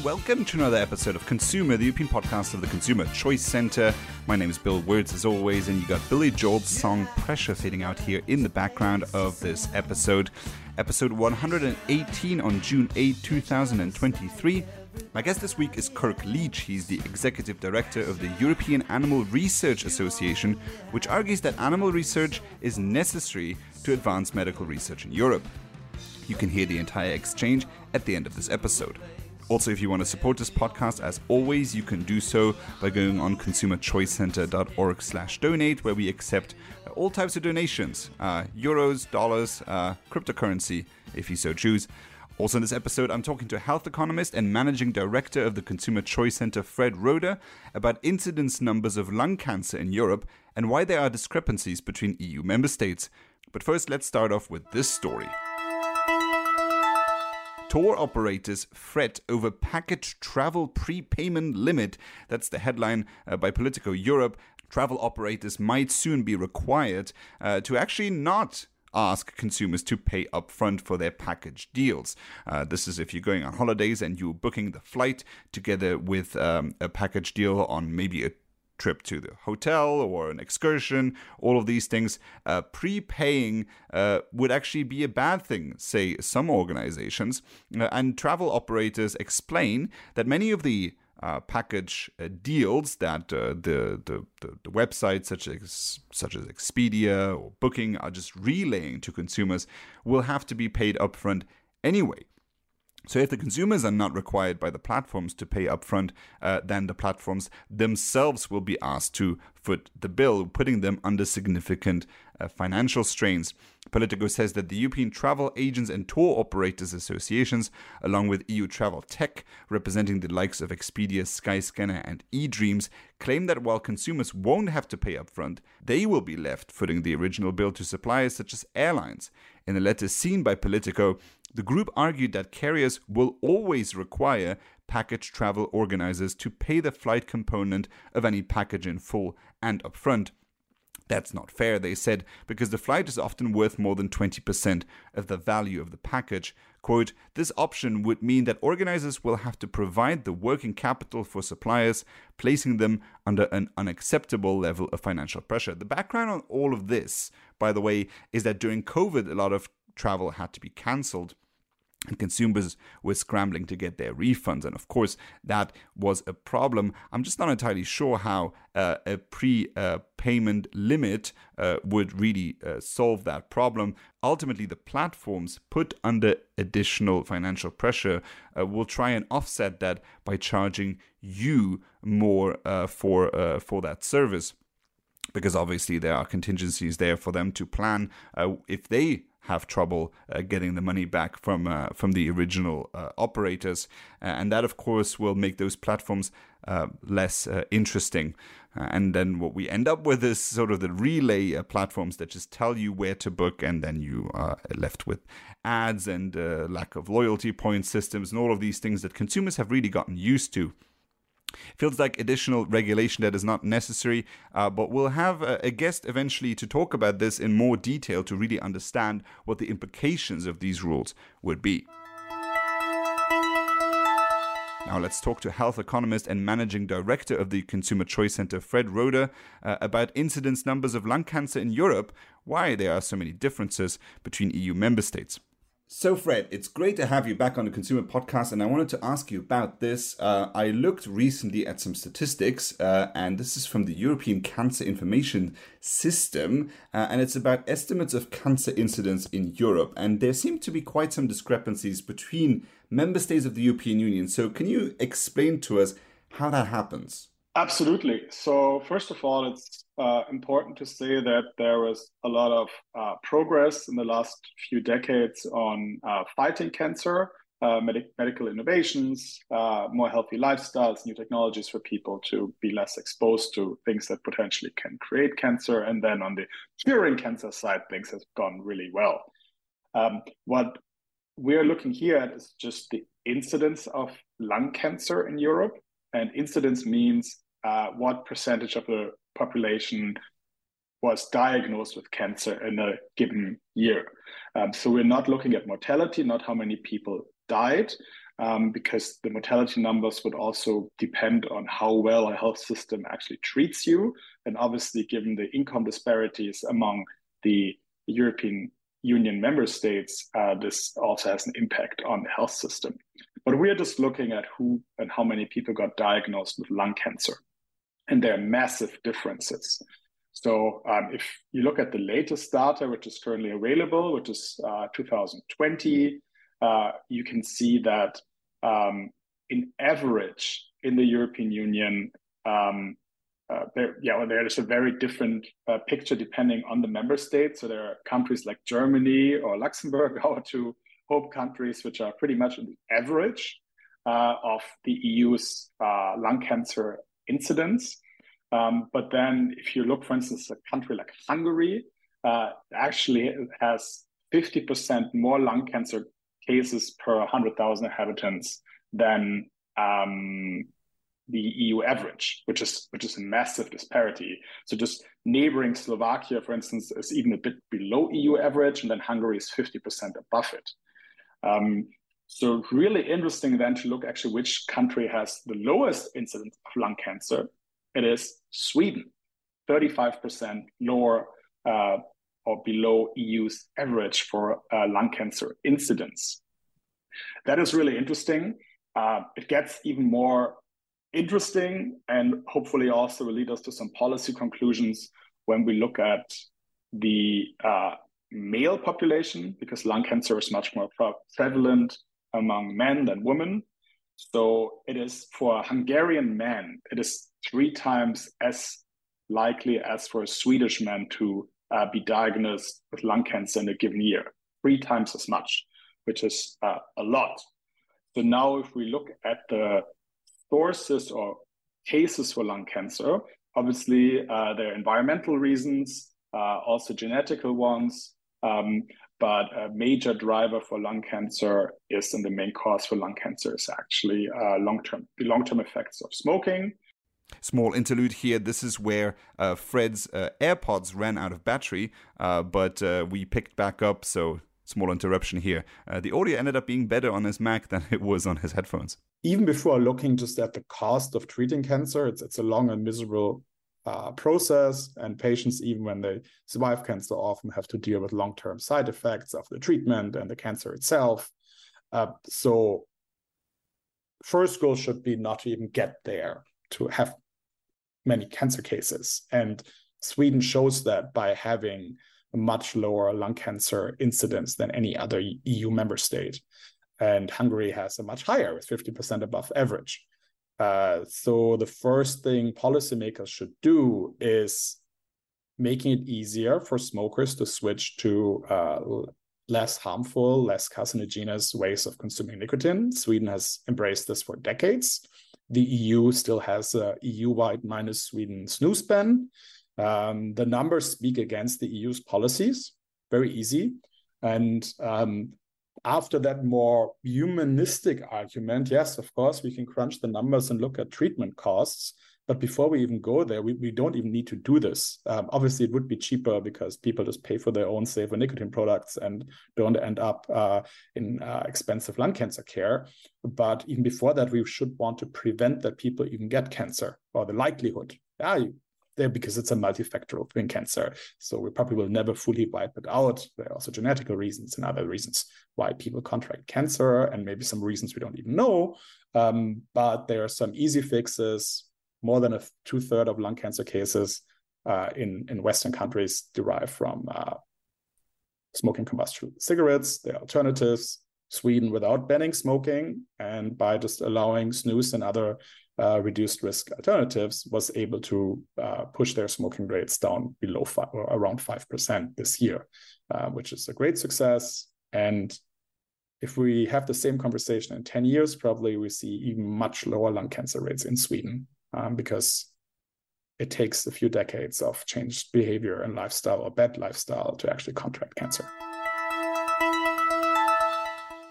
And welcome to another episode of ConsEUmer, the European podcast of the Consumer Choice Center. My name is Bill Wirtz, as always, and you got Billy Joel's song Pressure fading out here in the background of this episode. Episode 118 on June 8, 2023. My guest this week is Kirk Leech. He's the executive director of the European Animal Research Association, which argues that animal research is necessary to advance medical research in Europe. You can hear the entire exchange at the end of this episode. Also, if you want to support this podcast, as always, you can do so by going on consumerchoicecenter.org slash donate, where we accept all types of donations, uh, euros, dollars, uh, cryptocurrency, if you so choose. Also, in this episode, I'm talking to health economist and managing director of the Consumer Choice Center, Fred Roeder, about incidence numbers of lung cancer in Europe and why there are discrepancies between EU member states. But first, let's start off with this story. Tour operators fret over package travel prepayment limit. That's the headline uh, by Politico Europe. Travel operators might soon be required uh, to actually not ask consumers to pay upfront for their package deals. Uh, this is if you're going on holidays and you're booking the flight together with um, a package deal on maybe a trip to the hotel or an excursion, all of these things, uh, prepaying uh, would actually be a bad thing, say some organizations. Uh, and travel operators explain that many of the uh, package uh, deals that uh, the, the, the, the, websites such as such as Expedia or Booking are just relaying to consumers will have to be paid upfront anyway. So, if the consumers are not required by the platforms to pay upfront, uh, then the platforms themselves will be asked to foot the bill, putting them under significant uh, financial strains. Politico says that the European Travel Agents and Tour Operators Associations, along with EU Travel Tech, representing the likes of Expedia, Skyscanner, and eDreams, claim that while consumers won't have to pay upfront, they will be left footing the original bill to suppliers such as airlines. In a letter seen by Politico, the group argued that carriers will always require package travel organizers to pay the flight component of any package in full and upfront. That's not fair, they said, because the flight is often worth more than 20% of the value of the package. Quote, this option would mean that organizers will have to provide the working capital for suppliers, placing them under an unacceptable level of financial pressure. The background on all of this, by the way, is that during COVID, a lot of travel had to be cancelled and consumers were scrambling to get their refunds. And of course, that was a problem. I'm just not entirely sure how uh, a pre uh, payment limit uh, would really uh, solve that problem. Ultimately, the platforms put under additional financial pressure uh, will try and offset that by charging you more uh, for, for that service. Because obviously, there are contingencies there for them to plan if they have trouble uh, getting the money back from uh, from the original uh, operators, and that of course will make those platforms less interesting. And then what we end up with is sort of the relay platforms that just tell you where to book, and then you are left with ads and lack of loyalty point systems and all of these things that consumers have really gotten used to. Feels like additional regulation that is not necessary, uh, but we'll have a, a, guest eventually to talk about this in more detail to really understand what the implications of these rules would be. Now, let's talk to health economist and managing director of the Consumer Choice Center, Fred Roeder, uh, about incidence numbers of lung cancer in Europe, why there are so many differences between EU member states. So, Fred, it's great to have you back on the ConsEUmer Podcast, and I wanted to ask you about this. Uh, I looked recently at some statistics, uh, and this is from the European Cancer Information System, uh, and it's about estimates of cancer incidence in Europe. And there seem to be quite some discrepancies between member states of the European Union. So, can you explain to us how that happens? Absolutely. So, first of all, it's uh, important to say that there was a lot of uh, progress in the last few decades on uh, fighting cancer, uh, med- medical innovations, uh, more healthy lifestyles, new technologies for people to be less exposed to things that potentially can create cancer. And then on the curing cancer side, things have gone really well. Um, what we're looking here at is just the incidence of lung cancer in Europe and incidence means uh, what percentage of the population was diagnosed with cancer in a given year. Um, so we're not looking at mortality, not how many people died, um, because the mortality numbers would also depend on how well a health system actually treats you. And obviously, given the income disparities among the European Union member states, uh, this also has an impact on the health system. But we are just looking at who and how many people got diagnosed with lung cancer. And there are massive differences. So um, if you look at the latest data, which is currently available, which is uh, 2020, uh, you can see that um, in average in the European Union, um, uh, there, yeah, well, there is a very different uh, picture depending on the member state. So there are countries like Germany or Luxembourg, our two hope countries, which are pretty much the average uh, of the EU's uh, lung cancer incidence. Um, but then, if you look, for instance, a country like Hungary, uh, actually has 50% more lung cancer cases per 100,000 inhabitants than um, the EU average, which is which is a massive disparity. So just neighboring Slovakia, for instance, is even a bit below EU average, and then Hungary is 50% above it. Um, so really interesting then to look actually which country has the lowest incidence of lung cancer. It is Sweden, 35% lower uh, or below EU's average for uh, lung cancer incidence. That is really interesting. Uh, it gets even more interesting and hopefully also will lead us to some policy conclusions when we look at the uh, male population, because lung cancer is much more prevalent among men than women. So it is for a Hungarian man, it is three times as likely as for a Swedish man to uh, be diagnosed with lung cancer in a given year, three times as much, which is uh, a lot. So now, if we look at the sources or cases for lung cancer, obviously uh, there are environmental reasons, uh, also genetical ones, um, but a major driver for lung cancer is, and the main cause for lung cancer is actually uh, long-term the long-term effects of smoking. Small interlude here. This is where uh, Fred's uh, AirPods ran out of battery, uh, but uh, we picked back up. So small interruption here. Uh, the audio ended up being better on his Mac than it was on his headphones. Even before looking just at the cost of treating cancer, it's it's a long and miserable uh, process, and patients, even when they survive cancer, often have to deal with long term side effects of the treatment and the cancer itself. Uh, so, first goal should be not to even get there to have many cancer cases. And Sweden shows that by having a much lower lung cancer incidence than any other EU member state. And Hungary has a much higher, with 50% above average. Uh, so the first thing policymakers should do is making it easier for smokers to switch to uh, less harmful, less carcinogenous ways of consuming nicotine. Sweden has embraced this for decades. The EU still has a EU-wide minus Sweden snus ban. Um, the numbers speak against the EU's policies, very easy. And um, after that more humanistic argument, yes, of course, we can crunch the numbers and look at treatment costs. But before we even go there, we, we don't even need to do this. Um, obviously, it would be cheaper because people just pay for their own safer nicotine products and don't end up uh, in uh, expensive lung cancer care. But even before that, we should want to prevent that people even get cancer or the likelihood. Yeah, there because it's a multifactorial twin cancer. So we probably will never fully wipe it out. There are also genetical reasons and other reasons why people contract cancer, and maybe some reasons we don't even know. Um, but there are some easy fixes. More than a two third of lung cancer cases uh, in in Western countries derive from uh, smoking combustible cigarettes. There are alternatives. Sweden without banning smoking and by just allowing snus and other uh, reduced risk alternatives was able to uh, push their smoking rates down below five, or around 5% this year, uh, which is a great success. And if we have the same conversation in 10 years, probably we see even much lower lung cancer rates in Sweden um, because it takes a few decades of changed behavior and lifestyle or bad lifestyle to actually contract cancer.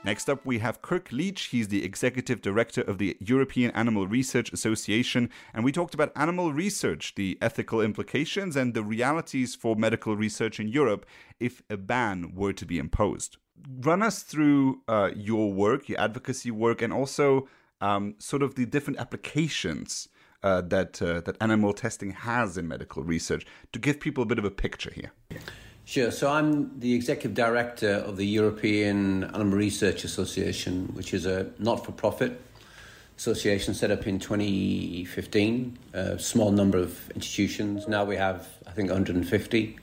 Next up, we have Kirk Leech. He's the executive director of the European Animal Research Association. And we talked about animal research, the ethical implications, and the realities for medical research in Europe if a ban were to be imposed. Run us through uh, your work, your advocacy work, and also um, sort of the different applications uh, that uh, that animal testing has in medical research to give people a bit of a picture here. Sure. So I'm the executive director of the European Animal Research Association, which is a not-for-profit association set up in 2015. A small number of institutions. Now we have, I think, 150.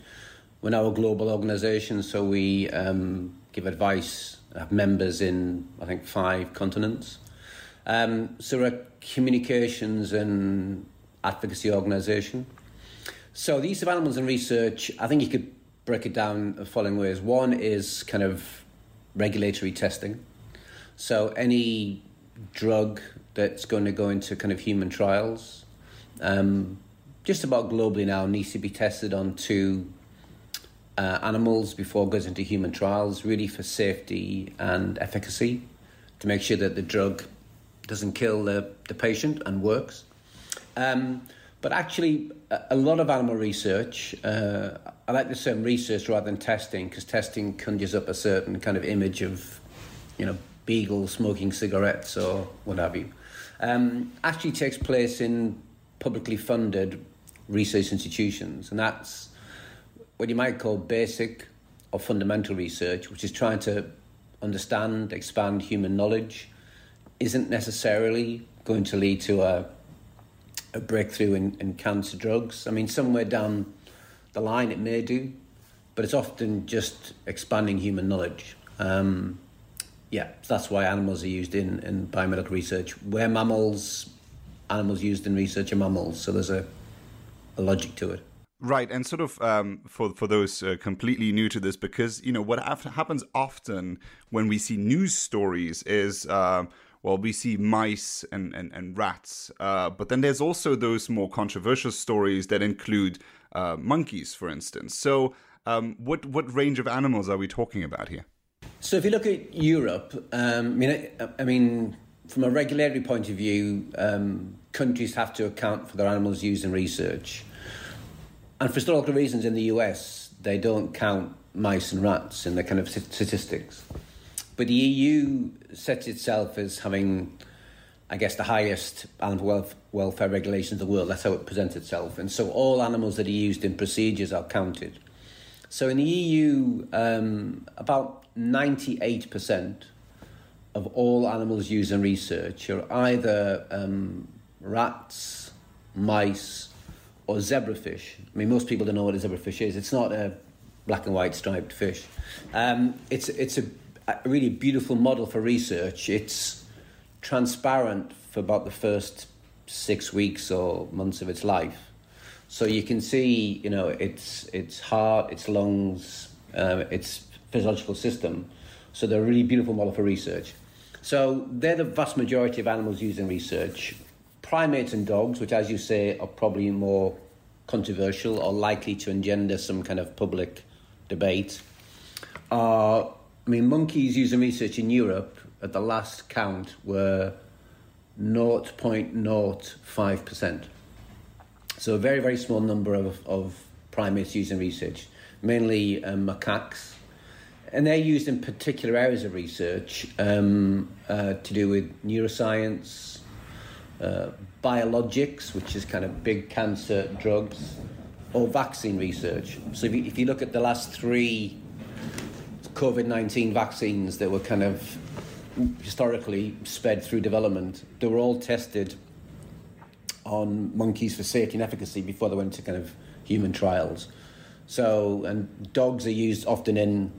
We're now a global organisation, so we um, give advice, have members in, I think, five continents. Um, so we're a communications and advocacy organisation. So the use of animals in research, I think you could break it down the following ways. One is kind of regulatory testing. So any drug that's going to go into kind of human trials, um, just about globally now, needs to be tested on two uh, animals before it goes into human trials, really for safety and efficacy, to make sure that the drug doesn't kill the, the patient and works. Um, but actually, a, lot of animal research, uh, I like the term research rather than testing, because testing conjures up a certain kind of image of, you know, beagles smoking cigarettes or what have you. Um, actually takes place in publicly funded research institutions, and that's what you might call basic or fundamental research, which is trying to understand, expand human knowledge, isn't necessarily going to lead to a, a breakthrough in, in cancer drugs. I mean, somewhere down the line it may do, but it's often just expanding human knowledge. Um, yeah, that's why animals are used in, in biomedical research. Where mammals, animals used in research are mammals, so there's a, a logic to it. Right, and sort of um, for for those uh, completely new to this, because you know what happens often when we see news stories is uh, well, we see mice and, and, and rats. Uh, but then there's also those more controversial stories that include uh, monkeys, for instance. So, um, what, what range of animals are we talking about here? So, if you look at Europe, um, I mean, I, I, mean, from a regulatory point of view, um, countries have to account for their animals used in research. And for historical reasons, in the US, they don't count mice and rats in their kind of statistics. But the EU sets itself as having, I guess, the highest animal welfare regulations in the world. That's how it presents itself. And so all animals that are used in procedures are counted. So in the EU, um, about 98% of all animals used in research are either um, rats, mice, or zebrafish. I mean, most people don't know what a zebrafish is. It's not a black and white striped fish. Um, it's it's a a really beautiful model for research. It's transparent for about the first six weeks or months of its life. So you can see, you know, its its heart, its lungs, uh, its physiological system. So they're a really beautiful model for research. So they're the vast majority of animals used in research. Primates and dogs, which, as you say, are probably more controversial or likely to engender some kind of public debate, are I mean, monkeys used in research in Europe at the last count were 0.05%. So a very, very small number of, of primates used in research, mainly um, macaques. And they're used in particular areas of research um, uh, to do with neuroscience, uh, biologics, which is kind of big cancer drugs, or vaccine research. So if you, if you look at the last three COVID 19 vaccines that were kind of historically sped through development, they were all tested on monkeys for safety and efficacy before they went to kind of human trials. So, and dogs are used often in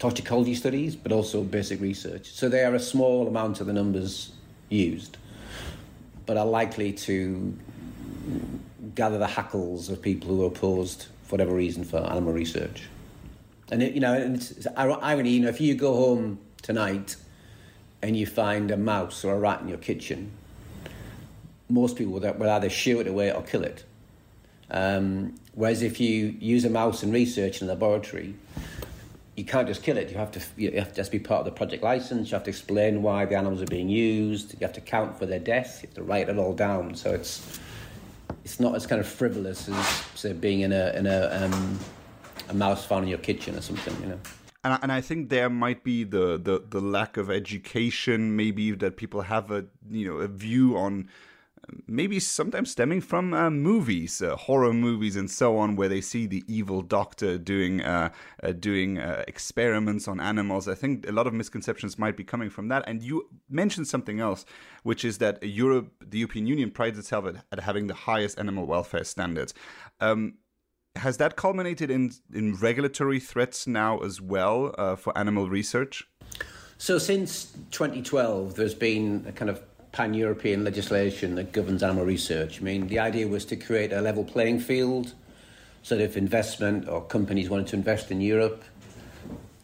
toxicology studies, but also basic research. So they are a small amount of the numbers used, but are likely to gather the hackles of people who are opposed, for whatever reason, for animal research. And it, you know, and it's irony. You know, if you go home tonight and you find a mouse or a rat in your kitchen, most people will, would either shoo it away or kill it. Um, whereas if you use a mouse in research in a laboratory, you can't just kill it. You have to you have to just be part of the project license. You have to explain why the animals are being used. You have to count for their death. You have to write it all down. So it's it's not as kind of frivolous as say being in a in a um, a mouse found in your kitchen or something. You know. And I, and I think there might be the, the, the lack of education, maybe that people have a you know a view on maybe sometimes stemming from uh, movies, uh, horror movies, and so on, where they see the evil doctor doing uh, uh doing uh, experiments on animals. I think a lot of misconceptions might be coming from that. And you mentioned something else, which is that Europe, the European Union, prides itself at, at having the highest animal welfare standards. Um, has that culminated in in regulatory threats now as well uh, for animal research? So since 2012, there's been a kind of pan European legislation that governs animal research. I mean, the idea was to create a level playing field so that if investment or companies wanted to invest in Europe,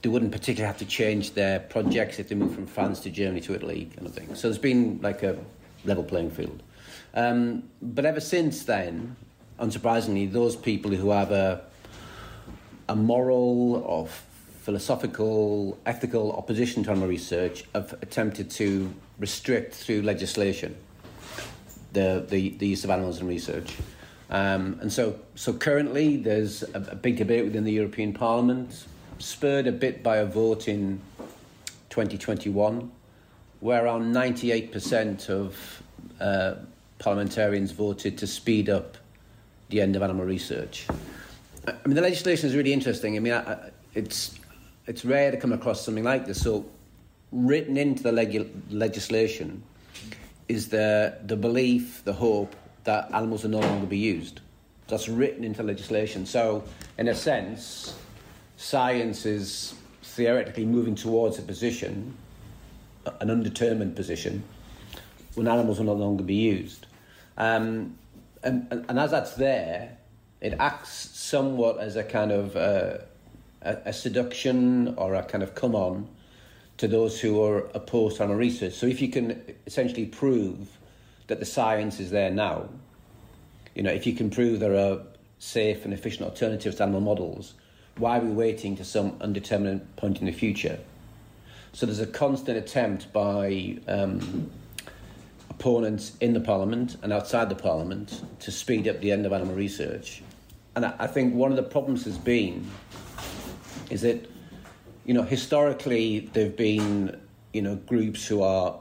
they wouldn't particularly have to change their projects if they move from France to Germany to Italy, kind of thing. So there's been like a level playing field. Um, but ever since then, unsurprisingly, those people who have a, a moral or philosophical, ethical opposition to animal research have attempted to restrict through legislation the, the, the use of animals in research. Um, and so, so currently, there's a, a, big debate within the European Parliament, spurred a bit by a vote in 2021, where around 98% of uh, parliamentarians voted to speed up the end of animal research. I mean, the legislation is really interesting. I mean, I, I, it's it's rare to come across something like this. So, written into the leg- legislation is the the belief, the hope that animals will no longer be used. That's written into legislation. So, in a sense, science is theoretically moving towards a position, an undetermined position, when animals will no longer be used. Um, and, and, as that's there, it acts somewhat as a kind of uh, a, a, seduction or a kind of come on to those who are opposed to animal research. So if you can essentially prove that the science is there now, you know, if you can prove there are safe and efficient alternatives to animal models, why are we waiting to some undetermined point in the future? So there's a constant attempt by um, opponents in the parliament and outside the parliament to speed up the end of animal research. And I, I think one of the problems has been is that, you know, historically there've been, you know, groups who are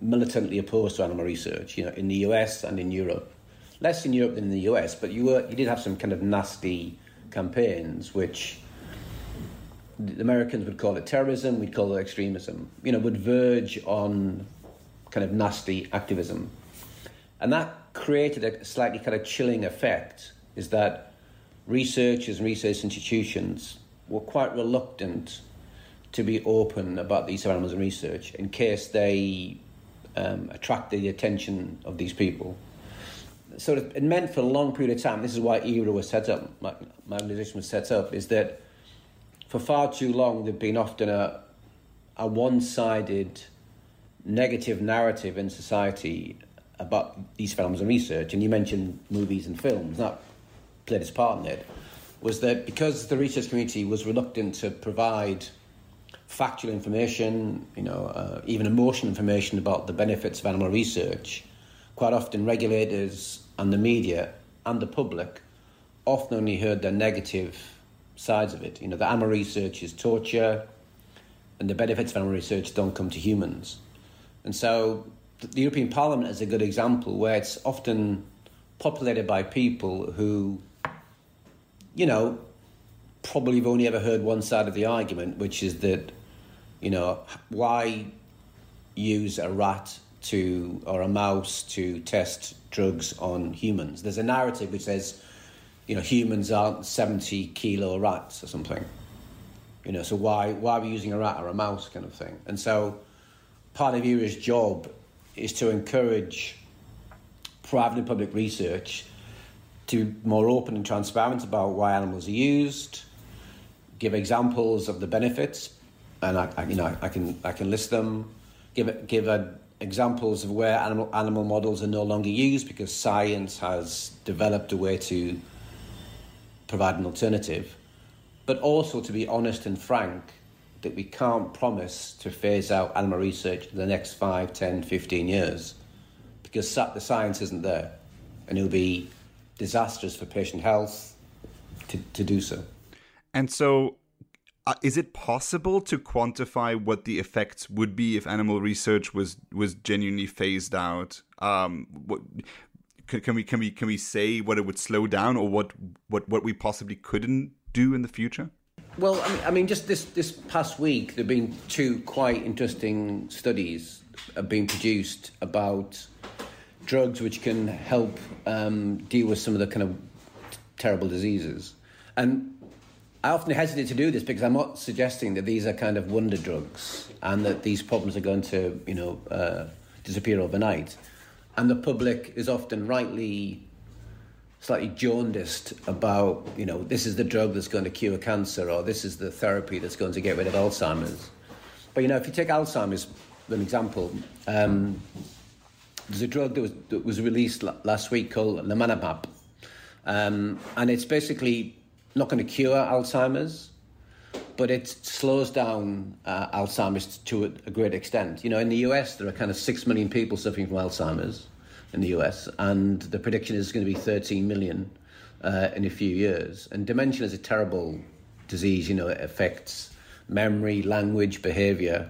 militantly opposed to animal research, you know, in the US and in Europe. Less in Europe than in the US, but you were you did have some kind of nasty campaigns which the Americans would call it terrorism, we'd call it extremism, you know, would verge on kind of nasty activism. And that created a slightly kind of chilling effect is that researchers and research institutions were quite reluctant to be open about these animals in research in case they um, attracted the attention of these people. So it meant for a long period of time, this is why ERA was set up, my, my organization was set up, is that for far too long there'd been often a, a one sided negative narrative in society about these films and research. And you mentioned movies and films, that played its part in it was that because the research community was reluctant to provide factual information, you know, uh, even emotional information about the benefits of animal research, quite often regulators and the media and the public often only heard the negative sides of it. You know, the animal research is torture, and the benefits of animal research don't come to humans. And so the European Parliament is a good example where it's often populated by people who you know, probably have only ever heard one side of the argument, which is that, you know, why use a rat to or a mouse to test drugs on humans? There's a narrative which says, you know, humans aren't 70 kilo rats or something. You know, so why why are we using a rat or a mouse kind of thing? And so part of ERA's job is to encourage private and public research to be more open and transparent about why animals are used, give examples of the benefits, and I, I you know I can I can list them, give give a, examples of where animal animal models are no longer used because science has developed a way to provide an alternative, but also to be honest and frank that we can't promise to phase out animal research in the next 5, 10, 15 years because the science isn't there and it'll be disastrous for patient health to, to do so. And so, uh, is it possible to quantify what the effects would be if animal research was was genuinely phased out? Um, what, can, can we can we can we say what it would slow down or what what what we possibly couldn't do in the future? Well, I mean, I mean, just this this past week, there've been two quite interesting studies being produced about drugs which can help um, deal with some of the kind of terrible diseases. And I often hesitate to do this because I'm not suggesting that these are kind of wonder drugs and that these problems are going to, you know, uh, disappear overnight. And the public is often rightly slightly jaundiced about, you know, this is the drug that's going to cure cancer or this is the therapy that's going to get rid of Alzheimer's. But, you know, if you take Alzheimer's, an example, um, there's a drug that was, that was released last week called lecanemab. Um, and it's basically not going to cure Alzheimer's, but it slows down uh, Alzheimer's to a, a great extent. You know, in the US, there are kind of 6 million people suffering from Alzheimer's in the US, and the prediction is going to be 13 million uh, in a few years. And dementia is a terrible disease, you know, it affects memory, language, behavior,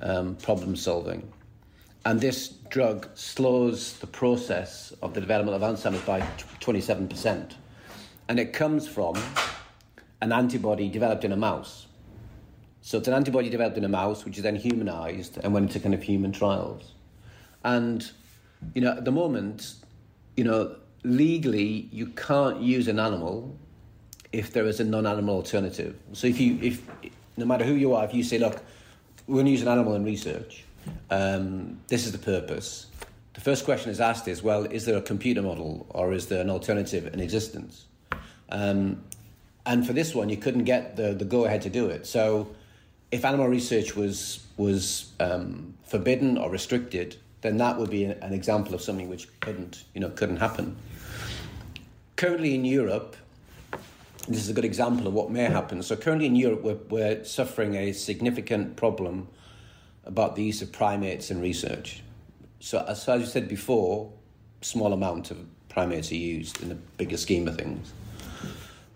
um, problem solving. And this drug slows the process of the development of Alzheimer's by 27%. And it comes from an antibody developed in a mouse. So it's an antibody developed in a mouse, which is then humanized and went into kind of human trials. And, you know, at the moment, you know, legally, you can't use an animal if there is a non-animal alternative. So if you, if no matter who you are, if you say, look, we're going to use an animal in research, um, this is the purpose. The first question is asked is, well, is there a computer model or is there an alternative in existence? Um, and for this one, you couldn't get the, the go ahead to do it. So if animal research was, was um, forbidden or restricted, then that would be an example of something which couldn't, you know, couldn't happen. Currently in Europe, this is a good example of what may happen. So currently in Europe, we're, we're suffering a significant problem about the use of primates in research. So, as I said before, small amount of primates are used in the bigger scheme of things.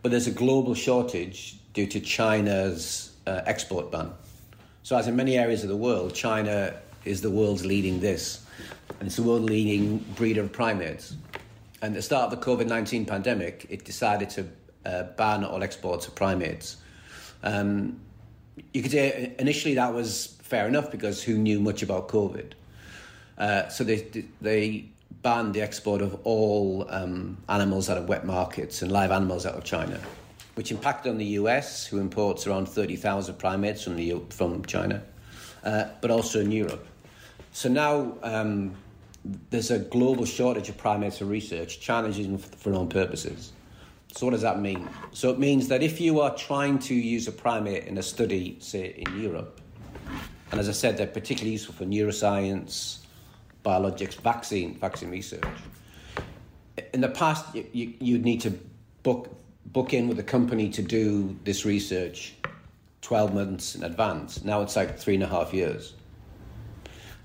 But there's a global shortage due to China's uh, export ban. So, as in many areas of the world, China is the world's leading this, and it's the world leading breeder of primates. And at the start of the COVID 19 pandemic, it decided to uh, ban all exports of primates. Um, you could say initially that was fair enough because who knew much about COVID? Uh, so they they banned the export of all um, animals out of wet markets and live animals out of China, which impacted on the US, who imports around thirty thousand primates from the from China, uh, but also in Europe. So now um, there's a global shortage of primates for research. Using for, for own purposes. So what does that mean? So it means that if you are trying to use a primate in a study, say in Europe, and as I said, they're particularly useful for neuroscience, biologics, vaccine, vaccine research. In the past, you, you'd need to book, book in with a company to do this research 12 months in advance. Now it's like three and a half years.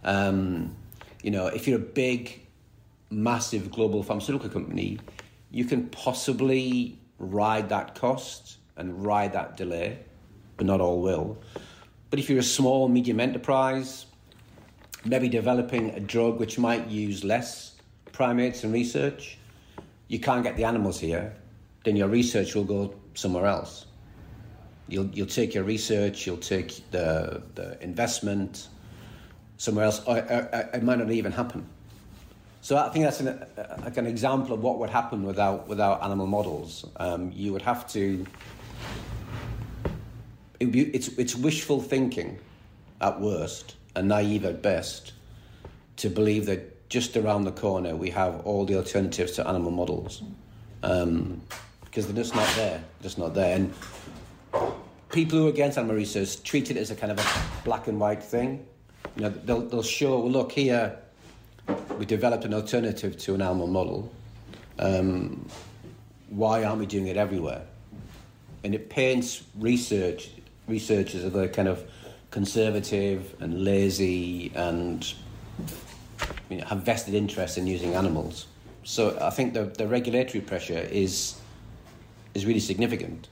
Um, you know, if you're a big, massive global pharmaceutical company, you can possibly ride that cost and ride that delay, but not all will. But if you're a small, medium enterprise, maybe developing a drug which might use less primates in research, you can't get the animals here, then your research will go somewhere else. You'll, you'll take your research, you'll take the, the investment somewhere else, or, or, or it might not even happen. So I think that's an, like an example of what would happen without, without animal models. Um, you would have to it be, it's, it's wishful thinking at worst and naive at best to believe that just around the corner we have all the alternatives to animal models um, because they're just not there. Just not there. And people who are against animal research treat it as a kind of a black and white thing. You know, they'll, they'll show, well, look, here we developed an alternative to an animal model. Um, why aren't we doing it everywhere? and it paints research researchers as a kind of conservative and lazy and you know, have vested interest in using animals. So I think the, the regulatory pressure is is really significant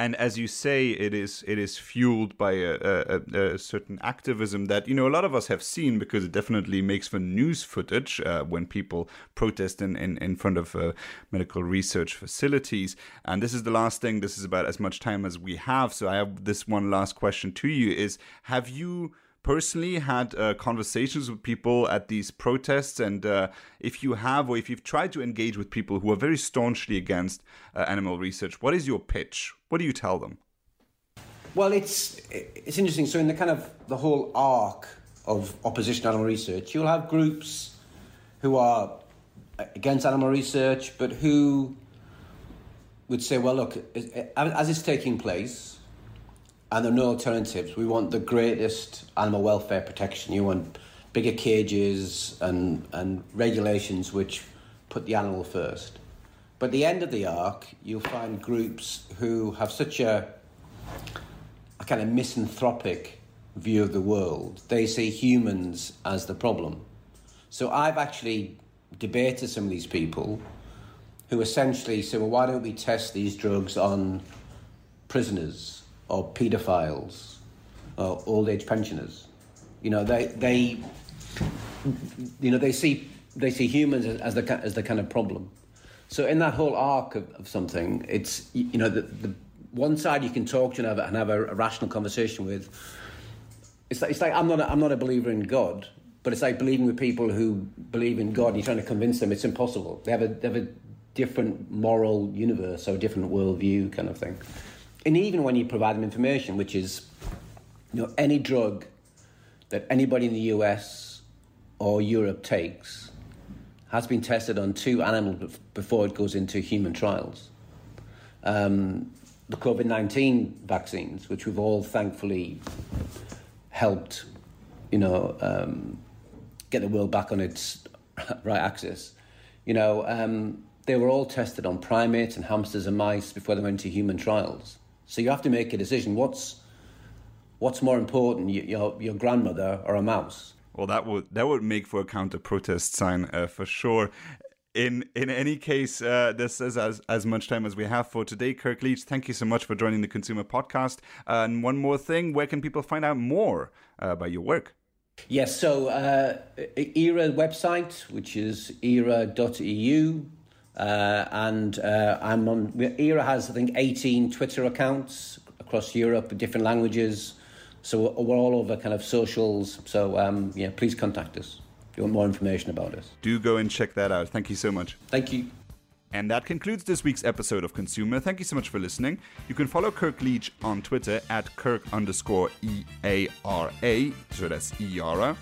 and as you say, it is it is fueled by a, a, a, certain activism that you know a lot of us have seen because it definitely makes for news footage uh, when people protest in in, in front of uh, medical research facilities. And this is the last thing. This is about as much time as we have. So I have this one last question to you: Is have you personally had uh, conversations with people at these protests? And uh, if you have, or if you've tried to engage with people who are very staunchly against uh, animal research, what is your pitch? What do you tell them? Well, it's it's interesting. So in the kind of the whole arc of opposition animal research, you'll have groups who are against animal research, but who would say, well, look, as it's taking place, and there are no alternatives. We want the greatest animal welfare protection. You want bigger cages and, and regulations which put the animal first. But at the end of the arc, you'll find groups who have such a, a kind of misanthropic view of the world. They see humans as the problem. So I've actually debated some of these people who essentially say, well, why don't we test these drugs on prisoners or paedophiles or old age pensioners. You know, they they you know they see they see humans as, as the as the kind of problem. So in that whole arc of, of something, it's you know the, the one side you can talk to and have, and have a, a rational conversation with. It's like, it's like I'm not a, I'm not a believer in God, but it's like believing with people who believe in God and you're trying to convince them it's impossible. They have a they have a different moral universe or a different worldview kind of thing and even when you provide them information, which is, you know, any drug that anybody in the US or Europe takes has been tested on two animals before it goes into human trials. Um, the COVID 19 vaccines, which we've all thankfully helped, you know, um, get the world back on its right axis, you know, um, they were all tested on primates and hamsters and mice before they went to human trials. So you have to make a decision. What's what's more important, your your grandmother or a mouse? Well, that would that would make for a counter protest sign uh, for sure. In in any case, uh, this is as as much time as we have for today. Kirk Leech, thank you so much for joining the ConsEUmer Podcast. Uh, and one more thing, where can people find out more uh, about your work? Yes, so uh, ERA website, which is era.eu. Uh, and uh, I'm on. Era has I think 18 Twitter accounts across Europe, different languages. So we're all over kind of socials. So um, yeah, please contact us if you want more information about us. Do go and check that out. Thank you so much. Thank you. And that concludes this week's episode of ConsEUmer. Thank you so much for listening. You can follow Kirk Leech on Twitter at Kirk underscore E A R A. So that's Eara.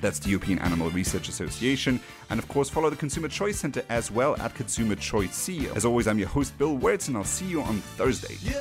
That's the European Animal Research Association. And of course, follow the Consumer Choice Center as well at Consumer Choice C. As always, I'm your host, Bill Wirtz, and I'll see you on Thursday. You